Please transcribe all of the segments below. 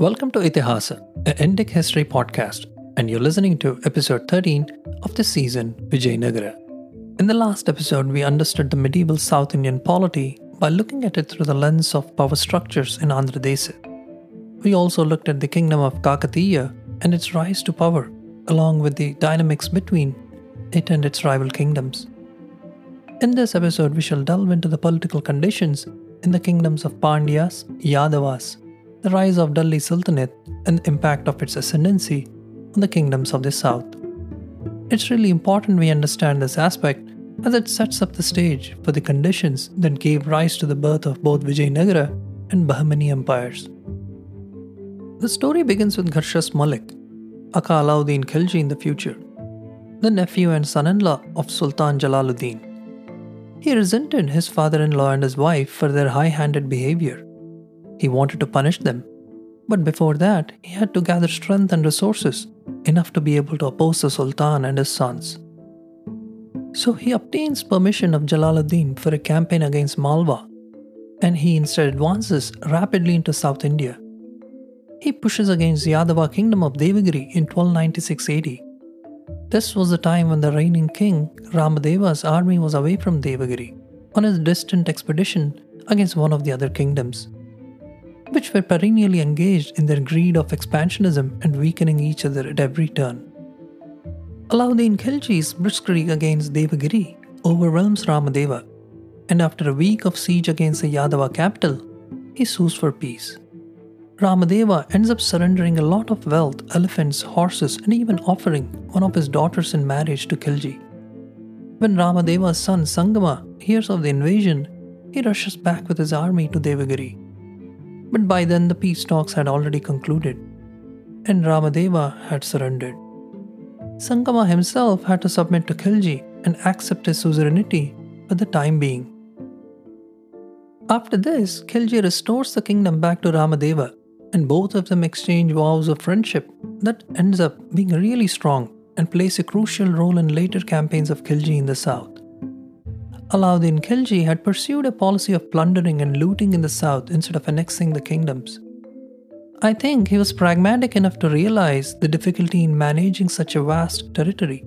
Welcome to Itihasa, an Indic history podcast, and you're listening to episode 13 of this season, Vijayanagara. In the last episode, we understood the medieval South Indian polity by looking at it through the lens of power structures in Andhra Desa. We also looked at the kingdom of Kakatiya and its rise to power, along with the dynamics between it and its rival kingdoms. In this episode, we shall delve into the political conditions in the kingdoms of Pandyas, Yadavas, the rise of Delhi Sultanate, and the impact of its ascendancy on the kingdoms of the south. It's really important we understand this aspect as it sets up the stage for the conditions that gave rise to the birth of both Vijayanagara and Bahmani empires. The story begins with Gharshas Malik, Aka Alauddin Khilji in the future, the nephew and son in law of Sultan Jalaluddin. He resented his father in law and his wife for their high handed behavior. He wanted to punish them, but before that, he had to gather strength and resources enough to be able to oppose the Sultan and his sons. So he obtains permission of Jalaluddin for a campaign against Malwa, and he instead advances rapidly into South India. He pushes against the Yadava kingdom of Devagiri in 1296 AD this was the time when the reigning king, Ramadeva's army was away from Devagiri on his distant expedition against one of the other kingdoms, which were perennially engaged in their greed of expansionism and weakening each other at every turn. Alauddin Khilji's blitzkrieg against Devagiri overwhelms Ramadeva, and after a week of siege against the Yadava capital, he sues for peace. Ramadeva ends up surrendering a lot of wealth, elephants, horses, and even offering one of his daughters in marriage to Khilji. When Ramadeva's son Sangama hears of the invasion, he rushes back with his army to Devagiri. But by then the peace talks had already concluded, and Ramadeva had surrendered. Sangama himself had to submit to Khilji and accept his suzerainty for the time being. After this, Khilji restores the kingdom back to Ramadeva and both of them exchange vows of friendship that ends up being really strong and plays a crucial role in later campaigns of Khilji in the south. Alauddin Khilji had pursued a policy of plundering and looting in the south instead of annexing the kingdoms. I think he was pragmatic enough to realize the difficulty in managing such a vast territory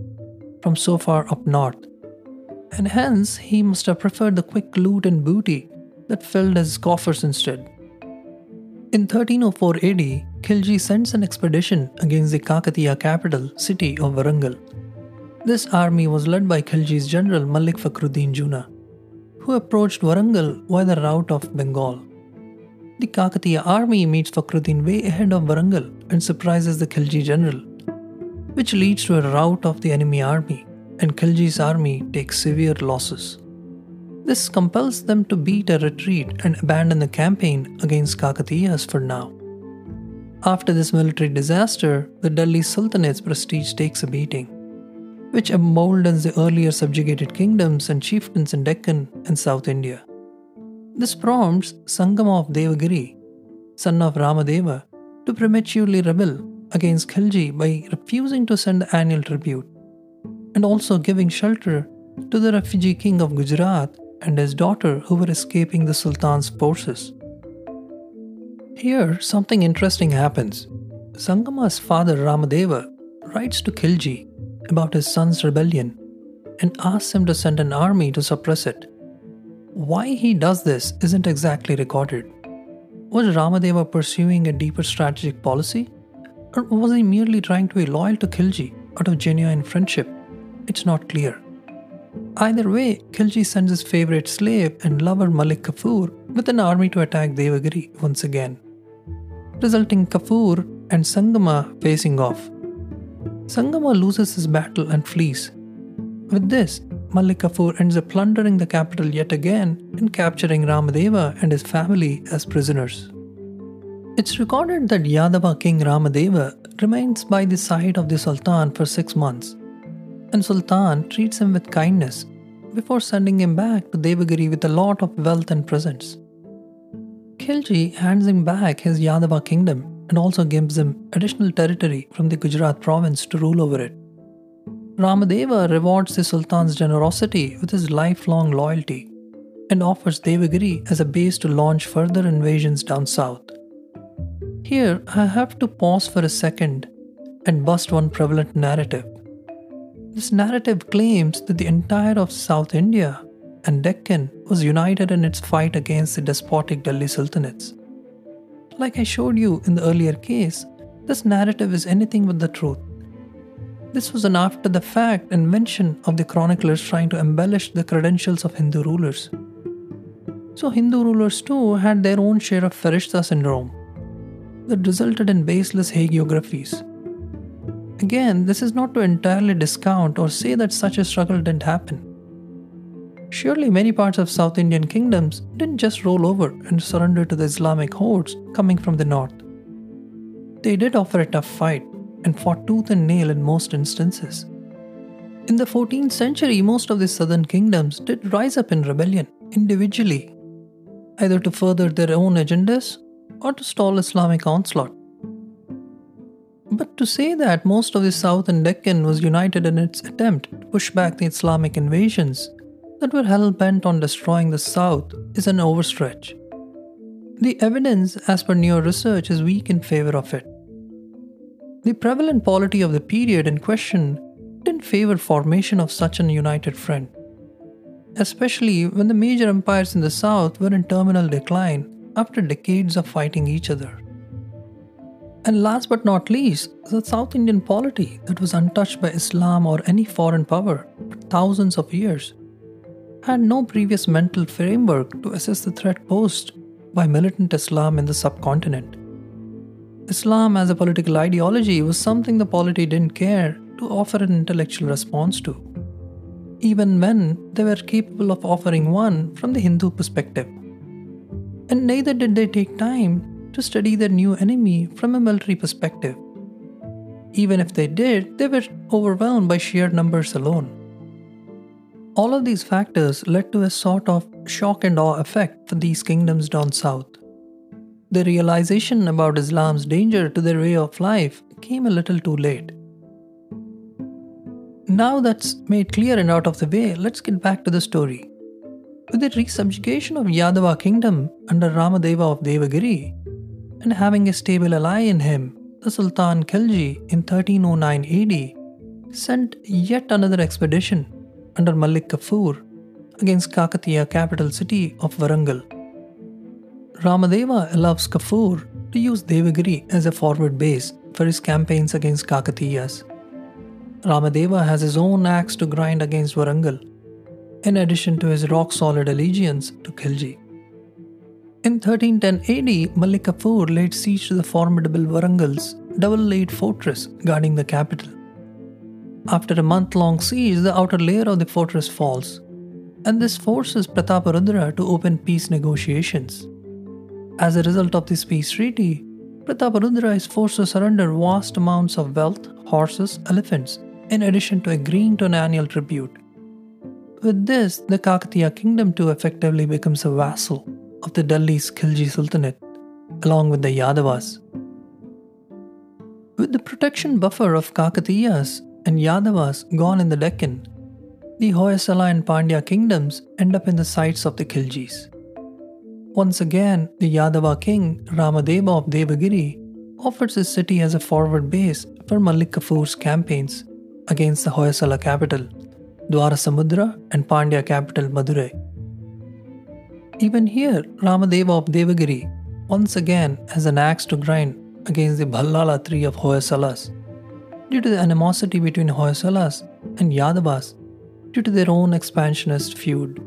from so far up north, and hence he must have preferred the quick loot and booty that filled his coffers instead. In 1304 AD, Khilji sends an expedition against the Kakatiya capital city of Warangal. This army was led by Khilji's general Malik Fakhruddin Juna, who approached Warangal via the route of Bengal. The Kakatiya army meets Fakhruddin way ahead of Warangal and surprises the Khilji general, which leads to a rout of the enemy army, and Khilji's army takes severe losses. This compels them to beat a retreat and abandon the campaign against Kakatiyas for now. After this military disaster, the Delhi Sultanate's prestige takes a beating, which emboldens the earlier subjugated kingdoms and chieftains in Deccan and South India. This prompts Sangama of Devagiri, son of Ramadeva, to prematurely rebel against Khilji by refusing to send the annual tribute and also giving shelter to the refugee king of Gujarat and his daughter who were escaping the Sultan's forces. Here, something interesting happens. Sangama's father Ramadeva writes to Khilji about his son's rebellion and asks him to send an army to suppress it. Why he does this isn't exactly recorded. Was Ramadeva pursuing a deeper strategic policy? Or was he merely trying to be loyal to Khilji out of genuine friendship? It's not clear. Either way, Khilji sends his favorite slave and lover Malik Kafur with an army to attack Devagiri once again, resulting Kafur and Sangama facing off. Sangama loses his battle and flees. With this, Malik Kafur ends up plundering the capital yet again and capturing Ramadeva and his family as prisoners. It's recorded that Yadava king Ramadeva remains by the side of the Sultan for six months and Sultan treats him with kindness before sending him back to Devagiri with a lot of wealth and presents. Khilji hands him back his Yadava kingdom and also gives him additional territory from the Gujarat province to rule over it. Ramadeva rewards the Sultan's generosity with his lifelong loyalty and offers Devagiri as a base to launch further invasions down south. Here, I have to pause for a second and bust one prevalent narrative. This narrative claims that the entire of South India and Deccan was united in its fight against the despotic Delhi Sultanates. Like I showed you in the earlier case, this narrative is anything but the truth. This was an after the fact invention of the chroniclers trying to embellish the credentials of Hindu rulers. So, Hindu rulers too had their own share of Farishta syndrome that resulted in baseless hagiographies. Again, this is not to entirely discount or say that such a struggle didn't happen. Surely many parts of South Indian kingdoms didn't just roll over and surrender to the Islamic hordes coming from the north. They did offer a tough fight and fought tooth and nail in most instances. In the 14th century, most of the southern kingdoms did rise up in rebellion individually, either to further their own agendas or to stall Islamic onslaught. But to say that most of the South and Deccan was united in its attempt to push back the Islamic invasions that were hell bent on destroying the South is an overstretch. The evidence, as per newer research, is weak in favor of it. The prevalent polity of the period in question didn't favor formation of such an united front, especially when the major empires in the south were in terminal decline after decades of fighting each other. And last but not least, the South Indian polity that was untouched by Islam or any foreign power for thousands of years had no previous mental framework to assess the threat posed by militant Islam in the subcontinent. Islam as a political ideology was something the polity didn't care to offer an intellectual response to, even when they were capable of offering one from the Hindu perspective. And neither did they take time to study their new enemy from a military perspective. Even if they did, they were overwhelmed by sheer numbers alone. All of these factors led to a sort of shock and awe effect for these kingdoms down south. The realization about Islam's danger to their way of life came a little too late. Now that's made clear and out of the way, let's get back to the story. With the resubjugation of Yadava kingdom under Ramadeva of Devagiri, and having a stable ally in him, the Sultan Khilji in 1309 AD sent yet another expedition under Malik Kafur against Kakatiya capital city of Warangal. Ramadeva allows Kafur to use Devagiri as a forward base for his campaigns against Kakatiyas. Ramadeva has his own axe to grind against Warangal, in addition to his rock solid allegiance to Khilji. In 1310 AD, Malik Kafur laid siege to the formidable Warangal's double laid fortress guarding the capital. After a month long siege, the outer layer of the fortress falls, and this forces Prataparudra to open peace negotiations. As a result of this peace treaty, Prataparudra is forced to surrender vast amounts of wealth, horses, elephants, in addition to agreeing to an annual tribute. With this, the Kakatiya kingdom too effectively becomes a vassal of the Delhi's Khilji Sultanate, along with the Yadavas. With the protection buffer of Kakatiyas and Yadavas gone in the Deccan, the Hoysala and Pandya kingdoms end up in the sights of the Khiljis. Once again, the Yadava king Ramadeva of Devagiri offers his city as a forward base for Malik Kafur's campaigns against the Hoysala capital, Dwarasamudra, and Pandya capital Madurai. Even here, Ramadeva of Devagiri once again has an axe to grind against the Bhallala III of Hoysalas due to the animosity between Hoysalas and Yadavas due to their own expansionist feud.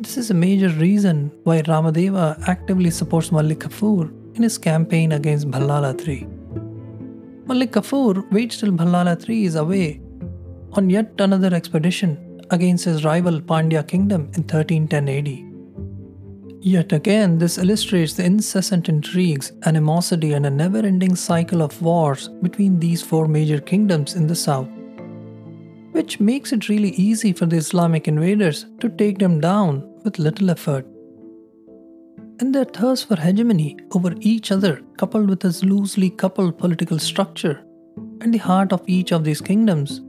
This is a major reason why Ramadeva actively supports Malik Kafur in his campaign against Bhallala III. Malik Kafur waits till Bhallala III is away on yet another expedition against his rival Pandya kingdom in 1310 AD. Yet again, this illustrates the incessant intrigues, animosity, and a never ending cycle of wars between these four major kingdoms in the south, which makes it really easy for the Islamic invaders to take them down with little effort. And their thirst for hegemony over each other, coupled with this loosely coupled political structure and the heart of each of these kingdoms,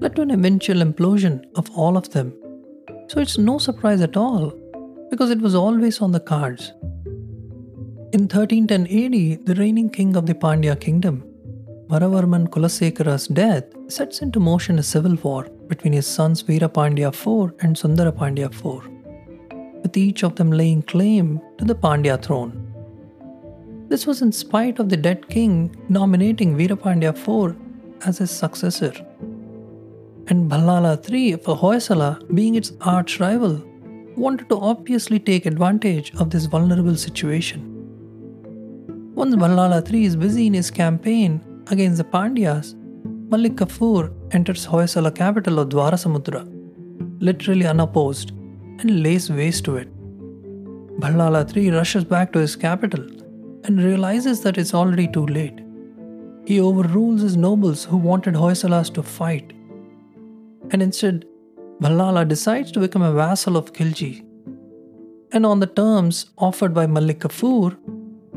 led to an eventual implosion of all of them. So it's no surprise at all because it was always on the cards. In 1310 AD, the reigning king of the Pandya kingdom, Maravarman Kulasekara's death sets into motion a civil war between his sons Veerapandya IV and Sundara Pandya IV, with each of them laying claim to the Pandya throne. This was in spite of the dead king nominating Veerapandya IV as his successor, and Ballala III of Hoysala, being its arch rival, wanted to obviously take advantage of this vulnerable situation. Once Ballala III is busy in his campaign against the Pandyas, Malik Kafur enters Hoysala capital of Dwarasamudra, literally unopposed, and lays waste to it. Ballala III rushes back to his capital and realizes that it's already too late. He overrules his nobles who wanted Hoysalas to fight, and instead, Ballala decides to become a vassal of Khilji. And on the terms offered by Malik Kafur,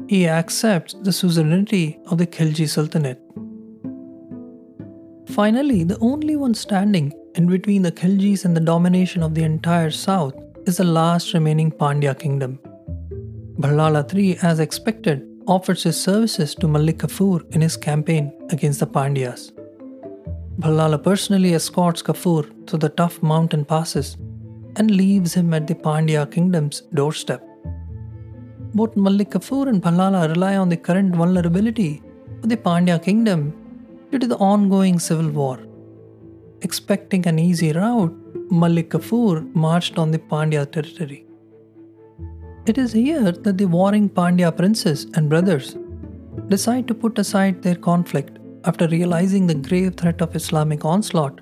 he accepts the suzerainty of the Khilji Sultanate. Finally, the only one standing in between the Khiljis and the domination of the entire south is the last remaining Pandya kingdom. Ballala III, as expected, offers his services to Malik Kafur in his campaign against the Pandyas. Ballala personally escorts Kafur through the tough mountain passes and leaves him at the Pandya kingdom's doorstep. Both Malik Kafur and Ballala rely on the current vulnerability of the Pandya kingdom due to the ongoing civil war. Expecting an easy route, Malik Kafur marched on the Pandya territory. It is here that the warring Pandya princes and brothers decide to put aside their conflict after realizing the grave threat of Islamic onslaught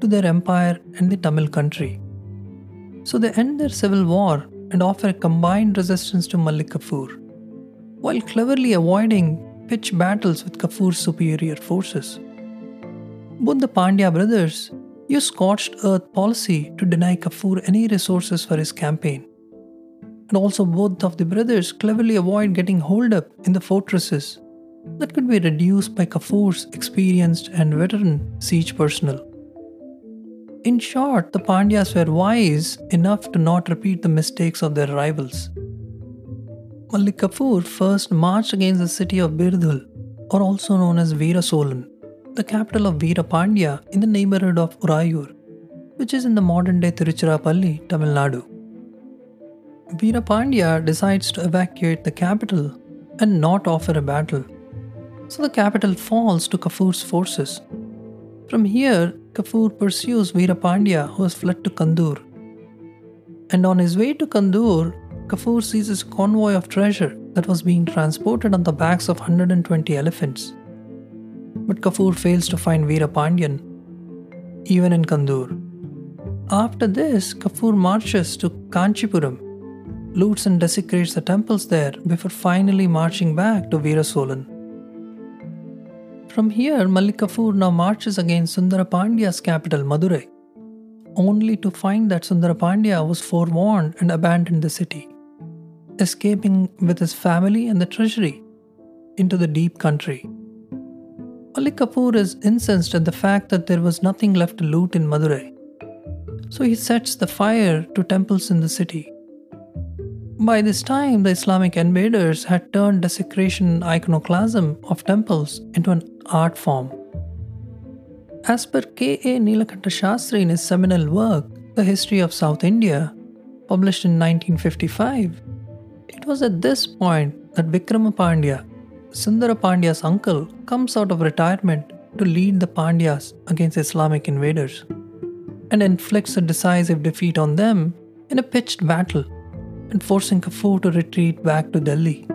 to their empire and the Tamil country. So they end their civil war and offer a combined resistance to Malik Kafur, while cleverly avoiding pitched battles with Kafur's superior forces. Both the Pandya brothers use scorched earth policy to deny Kafur any resources for his campaign and also both of the brothers cleverly avoid getting holed up in the fortresses that could be reduced by Kafur's experienced and veteran siege personnel. In short, the Pandyas were wise enough to not repeat the mistakes of their rivals. Malik Kafur first marched against the city of Birdhul, or also known as Veerasolan, the capital of Veera Pandya in the neighborhood of Urayur, which is in the modern day Tiruchirappalli, Tamil Nadu. Veerapandya decides to evacuate the capital and not offer a battle. So the capital falls to Kafur's forces. From here, Kafur pursues Veerapandya who has fled to Kandur. And on his way to Kandur, Kafur seizes a convoy of treasure that was being transported on the backs of 120 elephants. But Kafur fails to find Veerapandyan, even in Kandur. After this, Kafur marches to Kanchipuram loots and desecrates the temples there before finally marching back to Veerasolan. From here, Malik Kafur now marches against Sundara Pandya's capital, Madurai, only to find that Sundara Pandya was forewarned and abandoned the city, escaping with his family and the treasury into the deep country. Malik Kafur is incensed at the fact that there was nothing left to loot in Madurai, so he sets the fire to temples in the city by this time, the Islamic invaders had turned desecration iconoclasm of temples into an art form. As per K.A. Nilakanta Shastri in his seminal work, The History of South India, published in 1955, it was at this point that Vikrama Pandya, Sundara Pandya's uncle, comes out of retirement to lead the Pandyas against Islamic invaders and inflicts a decisive defeat on them in a pitched battle and forcing Kafur to retreat back to Delhi.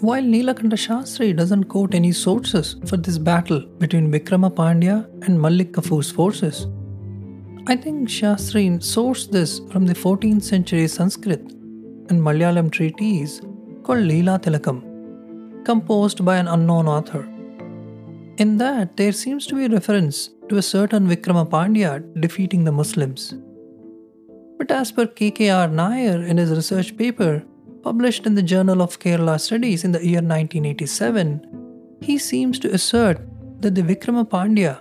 While Nilakanta Shastri doesn't quote any sources for this battle between Vikrama Pandya and Malik Kafur's forces, I think Shastri sourced this from the 14th century Sanskrit and Malayalam treatise called Leela Tilakam, composed by an unknown author. In that, there seems to be reference to a certain Vikrama Pandya defeating the Muslims. But as per KKR Nair in his research paper, published in the Journal of Kerala Studies in the year 1987, he seems to assert that the Vikrama Pandya,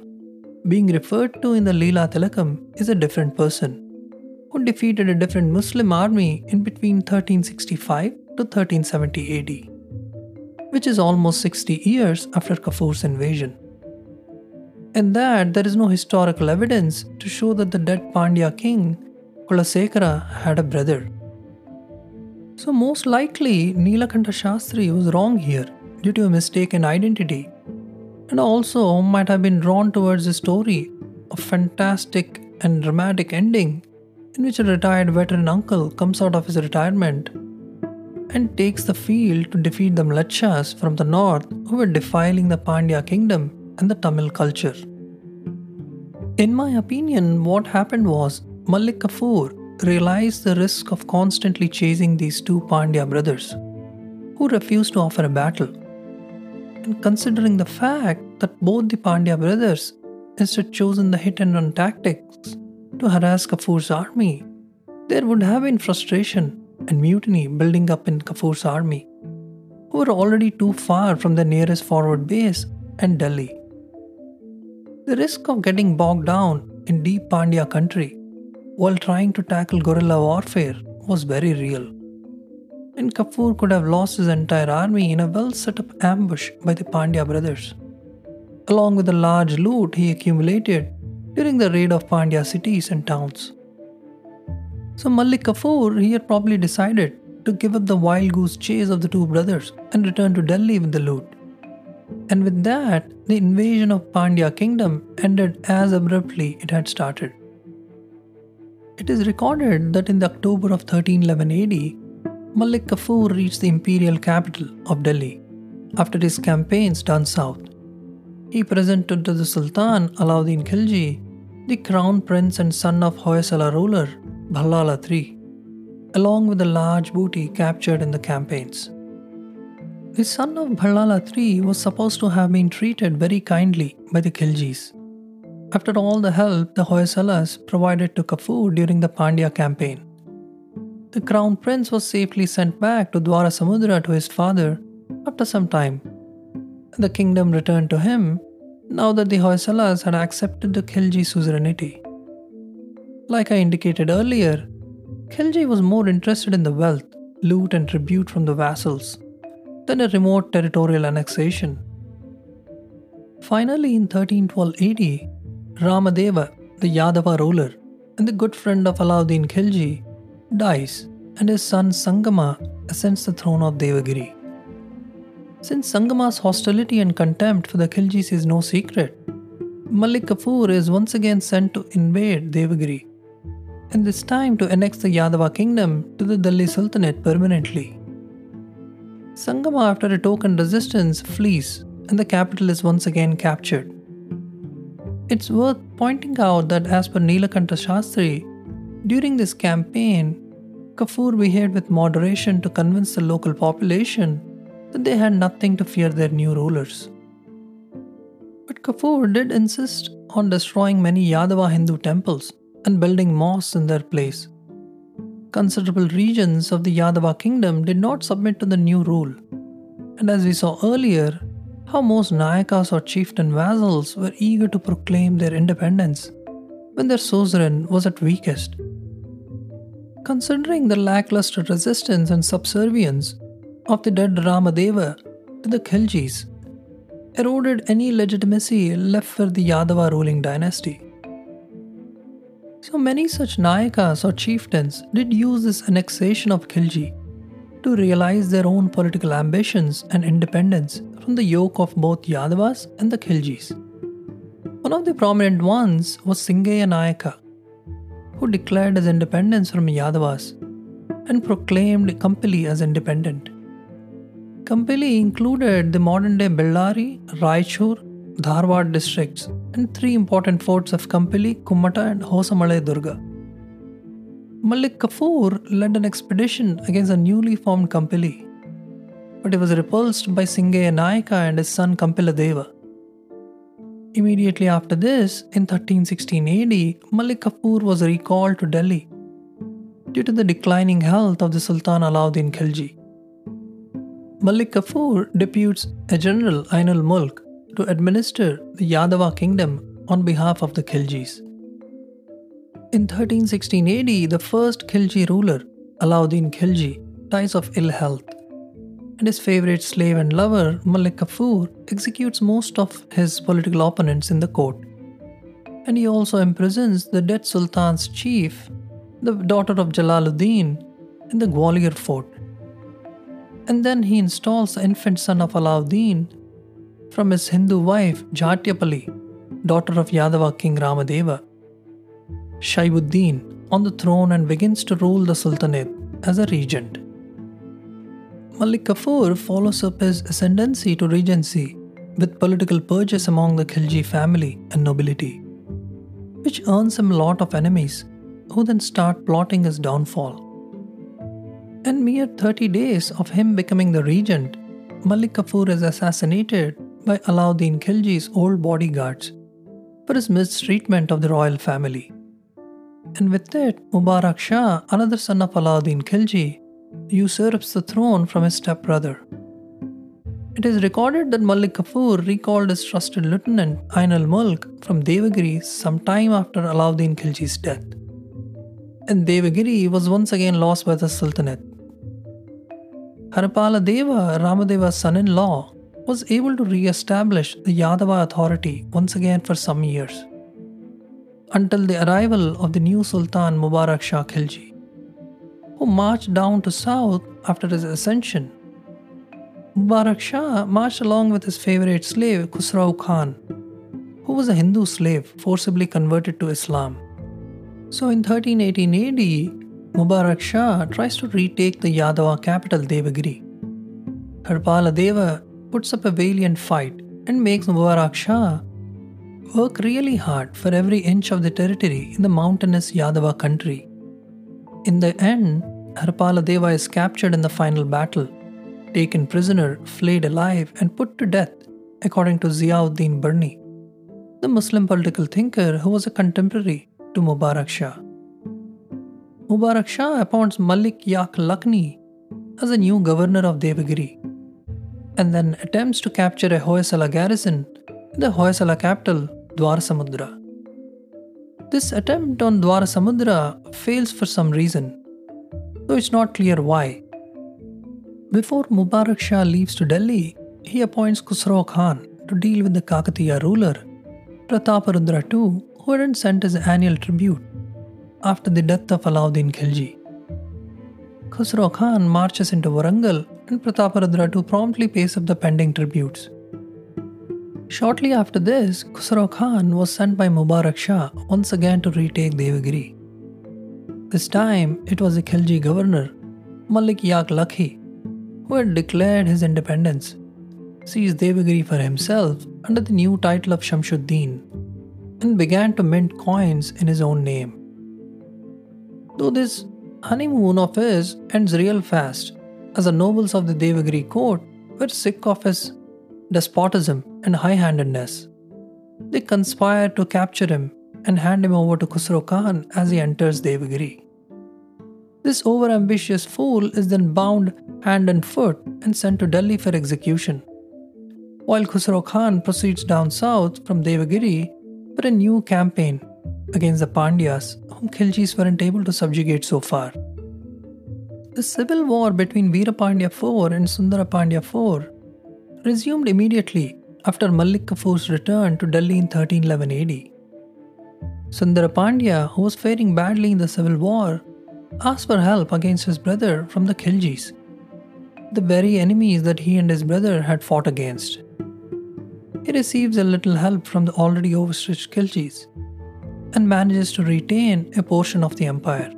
being referred to in the Leela Tilakam, is a different person who defeated a different Muslim army in between 1365 to 1370 AD, which is almost 60 years after Kafur's invasion. In that, there is no historical evidence to show that the dead Pandya king, Kulasekara, had a brother. So, most likely, Nilakanta Shastri was wrong here due to a mistaken identity, and also might have been drawn towards a story of fantastic and dramatic ending in which a retired veteran uncle comes out of his retirement and takes the field to defeat the Mlechas from the north who were defiling the Pandya kingdom and the Tamil culture. In my opinion, what happened was Malik Kafur realized the risk of constantly chasing these two Pandya brothers, who refused to offer a battle. And considering the fact that both the Pandya brothers instead chosen the hit and run tactics to harass Kafur's army, there would have been frustration and mutiny building up in Kafur's army, who were already too far from the nearest forward base and Delhi. The risk of getting bogged down in deep Pandya country while trying to tackle guerrilla warfare was very real. And Kafur could have lost his entire army in a well set up ambush by the Pandya brothers, along with the large loot he accumulated during the raid of Pandya cities and towns. So Malik Kafur here probably decided to give up the wild goose chase of the two brothers and return to Delhi with the loot. And with that, the invasion of Pandya kingdom ended as abruptly it had started. It is recorded that in the October of 1311 AD, Malik Kafur reached the imperial capital of Delhi after his campaigns turned south. He presented to the Sultan Alauddin Khilji, the crown prince and son of Hoysala ruler Bhallala III, along with a large booty captured in the campaigns. The son of Bhallala III was supposed to have been treated very kindly by the Khiljis. After all the help the Hoysalas provided to Kafur during the Pandya campaign, the crown prince was safely sent back to Dwara Samudra to his father after some time. The kingdom returned to him now that the Hoysalas had accepted the Khilji suzerainty. Like I indicated earlier, Khilji was more interested in the wealth, loot, and tribute from the vassals than a remote territorial annexation. Finally, in 1312 AD, Ramadeva, the Yadava ruler and the good friend of Alauddin Khilji, dies, and his son Sangama ascends the throne of Devagiri. Since Sangama's hostility and contempt for the Khiljis is no secret, Malik Kafur is once again sent to invade Devagiri, and this time to annex the Yadava kingdom to the Delhi Sultanate permanently. Sangama, after a token resistance, flees and the capital is once again captured. It's worth pointing out that, as per Nilakanta Shastri, during this campaign, Kafur behaved with moderation to convince the local population that they had nothing to fear their new rulers. But Kafur did insist on destroying many Yadava Hindu temples and building mosques in their place considerable regions of the Yadava kingdom did not submit to the new rule. And as we saw earlier, how most Nayakas or chieftain vassals were eager to proclaim their independence when their suzerain was at weakest. Considering the lackluster resistance and subservience of the dead Ramadeva to the Khiljis, eroded any legitimacy left for the Yadava ruling dynasty. So many such Nayakas or chieftains did use this annexation of Khilji to realize their own political ambitions and independence from the yoke of both Yadavas and the Khiljis. One of the prominent ones was Singaya Nayaka, who declared his independence from Yadavas and proclaimed Kampili as independent. Kampili included the modern day Bellary, Raichur, Dharwad districts and three important forts of Kampili, Kummata, and Hosamale Durga. Malik Kafur led an expedition against a newly formed Kampili, but he was repulsed by Singaya Nayaka and his son Kampila Deva. Immediately after this, in 1316 AD, Malik Kafur was recalled to Delhi due to the declining health of the Sultan Alauddin Khilji. Malik Kafur deputes a general Ainul Mulk to administer the Yadava kingdom on behalf of the Khiljis. In 1316 AD, the first Khilji ruler, Alauddin Khilji, dies of ill health, and his favorite slave and lover, Malik Kafur, executes most of his political opponents in the court. And he also imprisons the dead Sultan's chief, the daughter of Jalaluddin, in the Gwalior fort. And then he installs the infant son of Alauddin from his Hindu wife Jhatyapali, daughter of Yadava king Ramadeva, Shaibuddin, on the throne and begins to rule the Sultanate as a regent. Malik Kafur follows up his ascendancy to regency with political purges among the Khilji family and nobility, which earns him a lot of enemies who then start plotting his downfall. In mere 30 days of him becoming the regent, Malik Kafur is assassinated by Alauddin Khilji's old bodyguards for his mistreatment of the royal family. And with it, Mubarak Shah, another son of Alauddin Khilji, usurps the throne from his stepbrother. It is recorded that Malik Kafur recalled his trusted lieutenant Ain al Mulk from Devagiri some time after Alauddin Khilji's death. And Devagiri was once again lost by the Sultanate. Harpala Deva, Ramadeva's son in law, was able to re establish the Yadava authority once again for some years, until the arrival of the new Sultan Mubarak Shah Khilji who marched down to south after his ascension. Mubarak Shah marched along with his favorite slave Khusrau Khan, who was a Hindu slave forcibly converted to Islam. So in 1318 AD, Mubarak Shah tries to retake the Yadava capital Devagiri. Harpala Deva puts up a valiant fight and makes Mubarak Shah work really hard for every inch of the territory in the mountainous Yadava country. In the end, Harpala Deva is captured in the final battle, taken prisoner, flayed alive, and put to death, according to Ziauddin Burni, the Muslim political thinker who was a contemporary to Mubarak Shah. Mubarak Shah appoints Malik Yak Lakhi as a new governor of Devagiri and then attempts to capture a Hoysala garrison in the Hoysala capital, Dwarasamudra. This attempt on Dwarasamudra fails for some reason though it's not clear why. Before Mubarak Shah leaves to Delhi, he appoints Khusro Khan to deal with the Kakatiya ruler, Prataparudra II, who hadn't sent his annual tribute after the death of Alauddin Khilji. Khusro Khan marches into Warangal and Prataparudra II promptly pays up the pending tributes. Shortly after this, Khusro Khan was sent by Mubarak Shah once again to retake Devagiri. This time, it was the Khilji governor, Malik Yak Lakhi, who had declared his independence, seized Devagiri for himself under the new title of Shamshuddin, and began to mint coins in his own name. Though this honeymoon of his ends real fast, as the nobles of the Devagiri court were sick of his despotism and high handedness. They conspire to capture him and hand him over to Khusro Khan as he enters Devagiri. This overambitious fool is then bound hand and foot and sent to Delhi for execution. While Khusro Khan proceeds down south from Devagiri for a new campaign against the Pandyas, whom Khiljis weren't able to subjugate so far. The civil war between Veerapandya IV and Sundara Pandya IV resumed immediately after Malik Kafur's return to Delhi in 1311 AD. Sundara Pandya, who was faring badly in the civil war, asked for help against his brother from the Khiljis, the very enemies that he and his brother had fought against. He receives a little help from the already overstretched Khiljis and manages to retain a portion of the empire.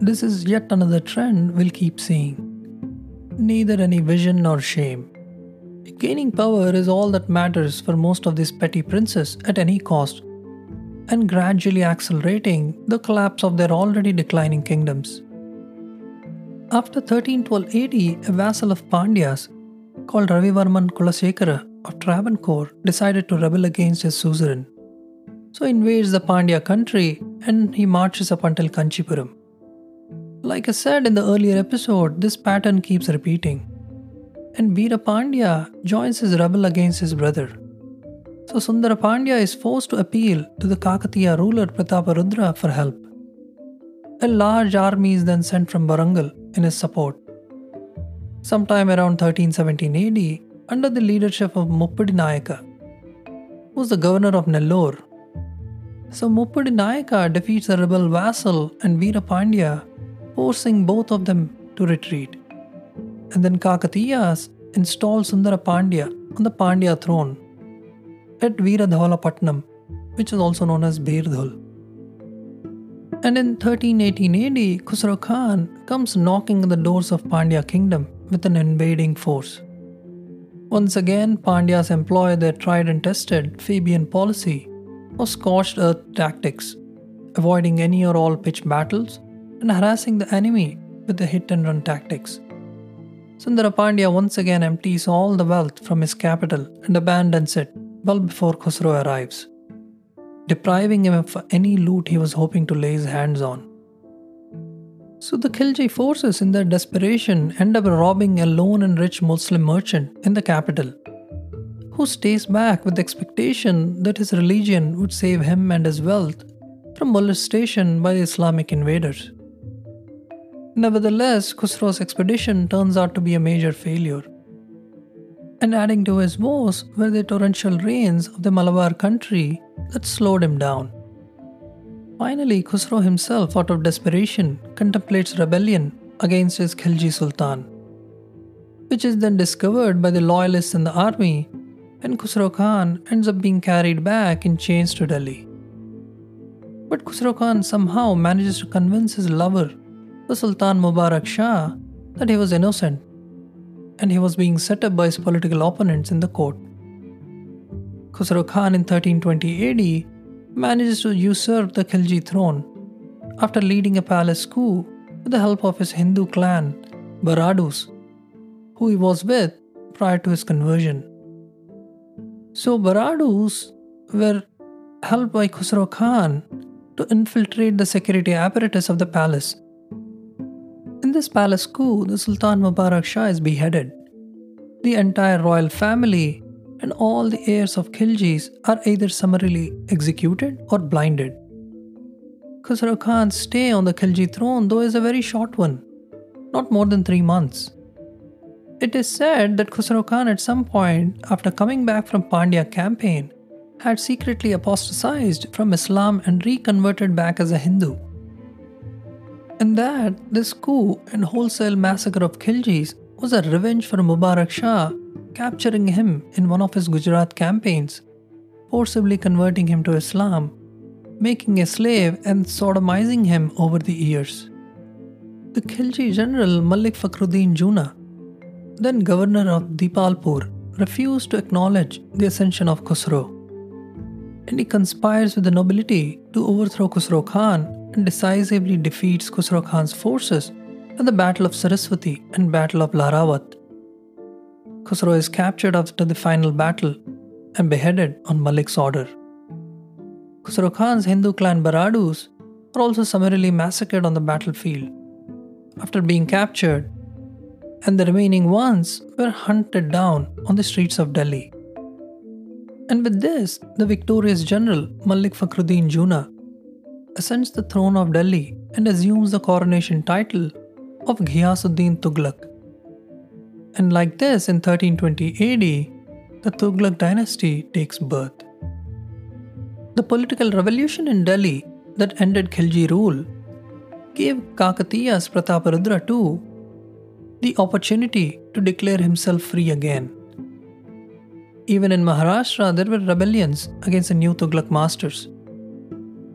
This is yet another trend we'll keep seeing. Neither any vision nor shame. Gaining power is all that matters for most of these petty princes at any cost and gradually accelerating the collapse of their already declining kingdoms. After 1312 AD, a vassal of Pandyas called Ravivarman Kulasekara of Travancore decided to rebel against his suzerain. So he invades the Pandya country and he marches up until Kanchipuram. Like I said in the earlier episode, this pattern keeps repeating. And Veera Pandya joins his rebel against his brother. So Sundara Pandya is forced to appeal to the Kakatiya ruler Prataparudra for help. A large army is then sent from Warangal in his support. Sometime around 1317 AD, under the leadership of Muppadi Nayaka, who was the governor of Nellore. So Muppadi Nayaka defeats the rebel vassal and Veera Pandya, forcing both of them to retreat. And then Kakatiyas installed Sundara Pandya on the Pandya throne at Veeradhavalapatnam, which is also known as Berdhul. And in 1318 AD, Khusro Khan comes knocking on the doors of Pandya kingdom with an invading force. Once again, Pandyas employ their tried and tested Fabian policy of scorched earth tactics, avoiding any or all pitched battles and harassing the enemy with the hit and run tactics. Sundara Pandya once again empties all the wealth from his capital and abandons it well before Khusro arrives, depriving him of any loot he was hoping to lay his hands on. So the Khilji forces, in their desperation, end up robbing a lone and rich Muslim merchant in the capital, who stays back with the expectation that his religion would save him and his wealth from molestation by the Islamic invaders. Nevertheless, Khusro's expedition turns out to be a major failure. And adding to his woes were the torrential rains of the Malabar country that slowed him down. Finally, Khusro himself, out of desperation, contemplates rebellion against his Khilji Sultan, which is then discovered by the loyalists in the army, and Khusro Khan ends up being carried back in chains to Delhi. But Khusro Khan somehow manages to convince his lover, the Sultan Mubarak Shah, that he was innocent and he was being set up by his political opponents in the court. Khusro Khan in 1320 AD manages to usurp the Khilji throne after leading a palace coup with the help of his Hindu clan, Baradus, who he was with prior to his conversion. So, Baradus were helped by Khusro Khan to infiltrate the security apparatus of the palace. This palace coup, the Sultan Mubarak Shah is beheaded. The entire royal family and all the heirs of Khiljis are either summarily executed or blinded. Khusro Khan's stay on the Khilji throne, though, is a very short one, not more than three months. It is said that Khusro Khan, at some point after coming back from Pandya campaign, had secretly apostatized from Islam and reconverted back as a Hindu. And that this coup and wholesale massacre of Khiljis was a revenge for Mubarak Shah capturing him in one of his Gujarat campaigns, forcibly converting him to Islam, making a slave, and sodomizing him over the years. The Khilji general Malik Fakhruddin Juna, then governor of Dipalpur, refused to acknowledge the ascension of Khusro. And he conspires with the nobility to overthrow Khusro Khan and decisively defeats Khusro Khan's forces at the Battle of Saraswati and Battle of Lahrawat. Khusro is captured after the final battle and beheaded on Malik's order. Khusro Khan's Hindu clan Baradus are also summarily massacred on the battlefield after being captured, and the remaining ones were hunted down on the streets of Delhi. And with this, the victorious general Malik Fakhruddin Juna ascends the throne of Delhi and assumes the coronation title of Ghiyasuddin Tughlaq. And like this, in 1320 AD, the Tughlaq dynasty takes birth. The political revolution in Delhi that ended Khilji rule gave Kakatiyas Prataparudra too the opportunity to declare himself free again. Even in Maharashtra, there were rebellions against the new Tughlaq masters.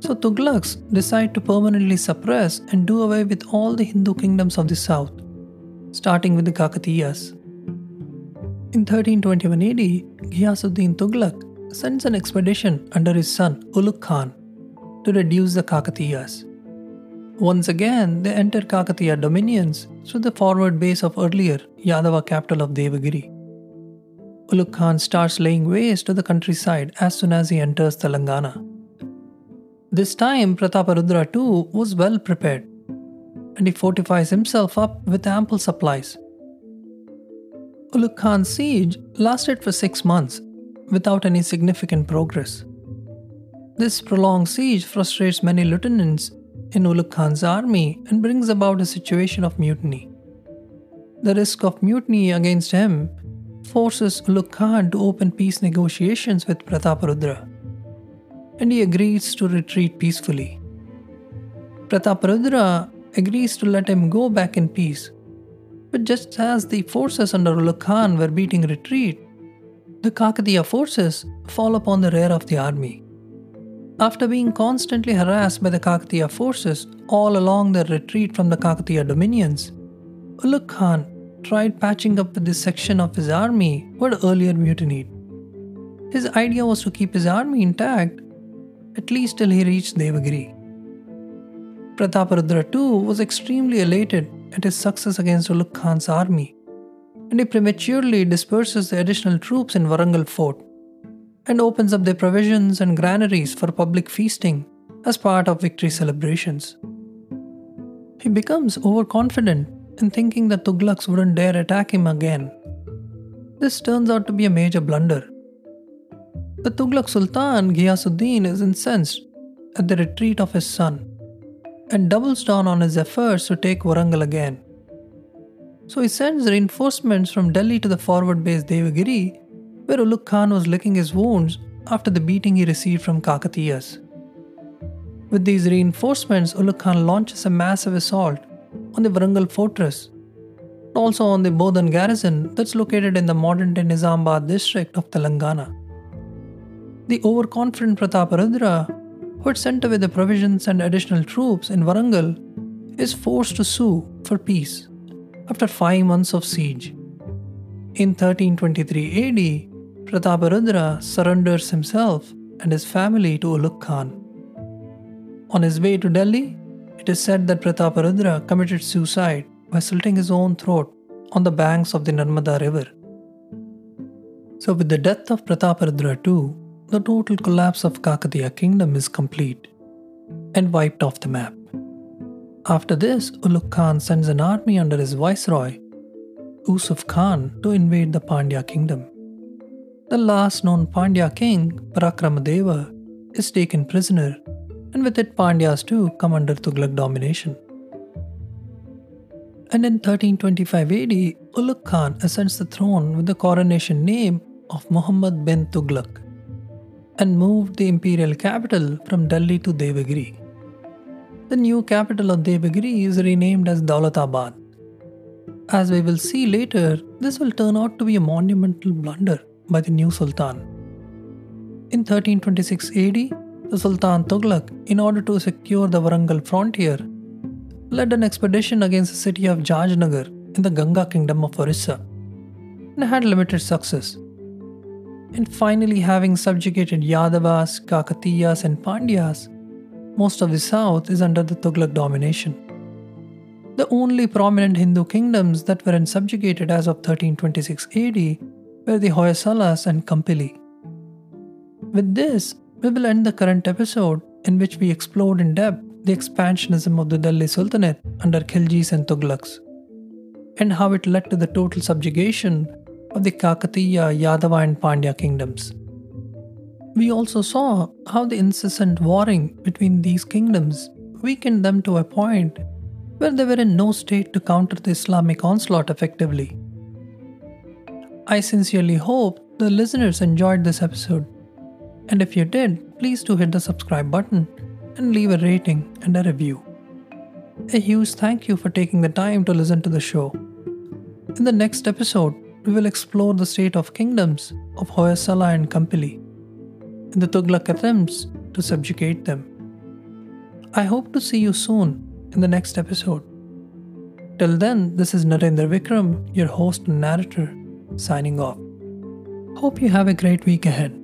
So Tughlaqs decide to permanently suppress and do away with all the Hindu kingdoms of the south starting with the Kakatiyas. In 1321 AD, Ghiyasuddin Tughlaq sends an expedition under his son Ulugh Khan to reduce the Kakatiyas. Once again, they enter Kakatiya dominions through the forward base of earlier Yadava capital of Devagiri. Ulugh Khan starts laying waste to the countryside as soon as he enters Telangana. This time, Prataparudra too was well prepared and he fortifies himself up with ample supplies. Ulugh Khan's siege lasted for six months without any significant progress. This prolonged siege frustrates many lieutenants in Ulugh Khan's army and brings about a situation of mutiny. The risk of mutiny against him forces Ulugh Khan to open peace negotiations with Prataparudra, and he agrees to retreat peacefully. Prataparudra agrees to let him go back in peace, but just as the forces under Ulugh Khan were beating retreat, the Kakatiya forces fall upon the rear of the army. After being constantly harassed by the Kakatiya forces all along their retreat from the Kakatiya dominions, Ulugh Khan tried patching up with this section of his army who had earlier mutinied. His idea was to keep his army intact at least till he reached Devagiri. Prataparudra too was extremely elated at his success against Ulugh Khan's army, and he prematurely disperses the additional troops in Warangal fort and opens up their provisions and granaries for public feasting as part of victory celebrations. He becomes overconfident in thinking that Tughlaqs wouldn't dare attack him again. This turns out to be a major blunder. The Tughlaq Sultan Ghiyasuddin is incensed at the retreat of his son and doubles down on his efforts to take Warangal again. So he sends reinforcements from Delhi to the forward base Devagiri, where Ulugh Khan was licking his wounds after the beating he received from Kakatiyas. With these reinforcements, Ulugh Khan launches a massive assault on the Warangal fortress, and also on the Bodhan garrison that's located in the modern day Nizamabad district of Telangana. The overconfident Prataparudra who had sent away the provisions and additional troops in Warangal, is forced to sue for peace after five months of siege. In 1323 AD, Prataparudra surrenders himself and his family to Ulugh Khan. On his way to Delhi, it is said that Prataparudra committed suicide by slitting his own throat on the banks of the Narmada river. So, with the death of Prataparudra too, the total collapse of Kakatiya kingdom is complete and wiped off the map. After this, Ulugh Khan sends an army under his viceroy, Usuf Khan, to invade the Pandya kingdom. The last known Pandya king, Parakramadeva, is taken prisoner, and with it Pandyas too come under Tughlaq domination. And in 1325 AD, Ulugh Khan ascends the throne with the coronation name of Muhammad bin Tughlaq and moved the imperial capital from Delhi to Devagiri. The new capital of Devagiri is renamed as Daulatabad. As we will see later, this will turn out to be a monumental blunder by the new Sultan. In 1326 AD, the Sultan Tughlaq, in order to secure the Warangal frontier, led an expedition against the city of Jajnagar in the Ganga kingdom of Orissa and had limited success and finally having subjugated Yadavas, Kakatiyas, and Pandyas, most of the south is under the Tughlaq domination. The only prominent Hindu kingdoms that were subjugated as of 1326 AD were the Hoysalas and Kampili. With this, we will end the current episode in which we explored in depth the expansionism of the Delhi Sultanate under Khiljis and Tughlaqs, and how it led to the total subjugation of the Kakatiya, uh, Yadava, and Pandya kingdoms. We also saw how the incessant warring between these kingdoms weakened them to a point where they were in no state to counter the Islamic onslaught effectively. I sincerely hope the listeners enjoyed this episode, and if you did, please do hit the subscribe button and leave a rating and a review. A huge thank you for taking the time to listen to the show. In the next episode, we will explore the state of kingdoms of Hoysala and Kampili and the Tughlaq attempts to subjugate them. I hope to see you soon in the next episode. Till then, this is Narendra Vikram, your host and narrator, signing off. Hope you have a great week ahead.